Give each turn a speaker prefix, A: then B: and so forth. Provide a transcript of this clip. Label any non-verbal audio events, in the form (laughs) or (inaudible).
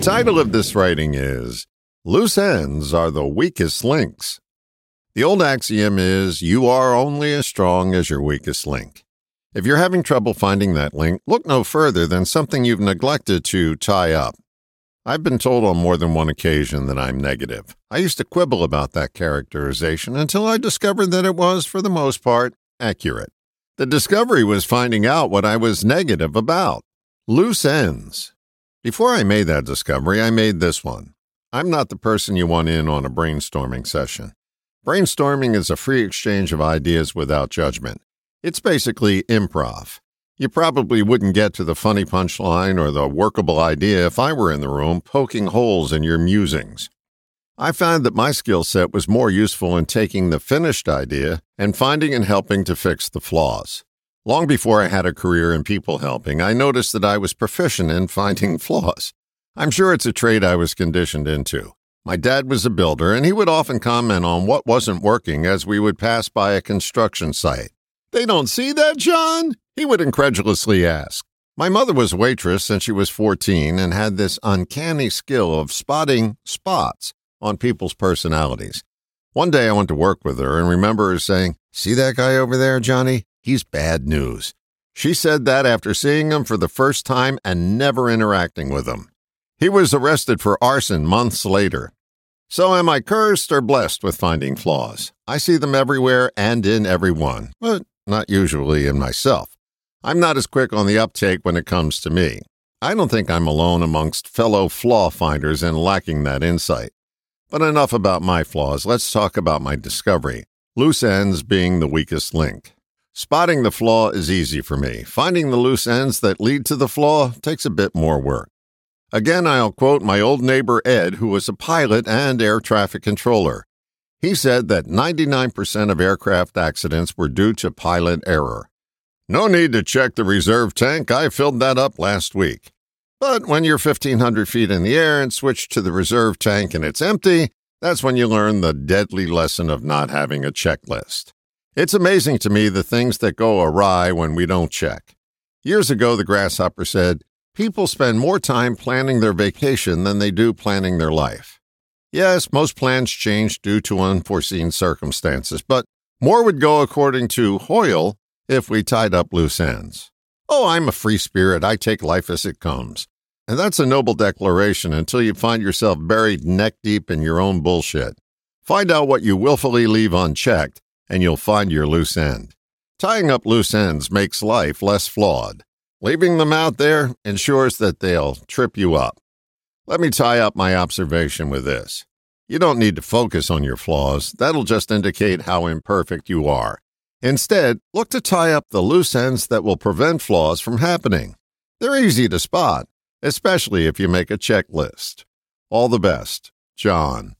A: title of this writing is Loose Ends Are the Weakest Links. The old axiom is you are only as strong as your weakest link. If you're having trouble finding that link, look no further than something you've neglected to tie up. I've been told on more than one occasion that I'm negative. I used to quibble about that characterization until I discovered that it was, for the most part, accurate. The discovery was finding out what I was negative about loose ends. Before I made that discovery, I made this one. I'm not the person you want in on a brainstorming session. Brainstorming is a free exchange of ideas without judgment. It's basically improv. You probably wouldn't get to the funny punchline or the workable idea if I were in the room poking holes in your musings. I found that my skill set was more useful in taking the finished idea and finding and helping to fix the flaws. Long before I had a career in people helping, I noticed that I was proficient in finding (laughs) flaws. I'm sure it's a trait I was conditioned into. My dad was a builder, and he would often comment on what wasn't working as we would pass by a construction site. They don't see that, John? He would incredulously ask. My mother was a waitress since she was 14 and had this uncanny skill of spotting spots on people's personalities. One day I went to work with her and remember her saying, See that guy over there, Johnny? He's bad news. She said that after seeing him for the first time and never interacting with him. He was arrested for arson months later. So am I cursed or blessed with finding flaws? I see them everywhere and in everyone, but not usually in myself. I'm not as quick on the uptake when it comes to me. I don't think I'm alone amongst fellow flaw finders in lacking that insight. But enough about my flaws. Let's talk about my discovery. Loose ends being the weakest link. Spotting the flaw is easy for me. Finding the loose ends that lead to the flaw takes a bit more work. Again, I'll quote my old neighbor Ed, who was a pilot and air traffic controller. He said that 99% of aircraft accidents were due to pilot error. No need to check the reserve tank. I filled that up last week. But when you're 1,500 feet in the air and switch to the reserve tank and it's empty, that's when you learn the deadly lesson of not having a checklist. It's amazing to me the things that go awry when we don't check. Years ago, the grasshopper said, People spend more time planning their vacation than they do planning their life. Yes, most plans change due to unforeseen circumstances, but more would go according to Hoyle if we tied up loose ends. Oh, I'm a free spirit. I take life as it comes. And that's a noble declaration until you find yourself buried neck deep in your own bullshit. Find out what you willfully leave unchecked, and you'll find your loose end. Tying up loose ends makes life less flawed. Leaving them out there ensures that they'll trip you up. Let me tie up my observation with this. You don't need to focus on your flaws, that'll just indicate how imperfect you are. Instead, look to tie up the loose ends that will prevent flaws from happening. They're easy to spot, especially if you make a checklist. All the best, John.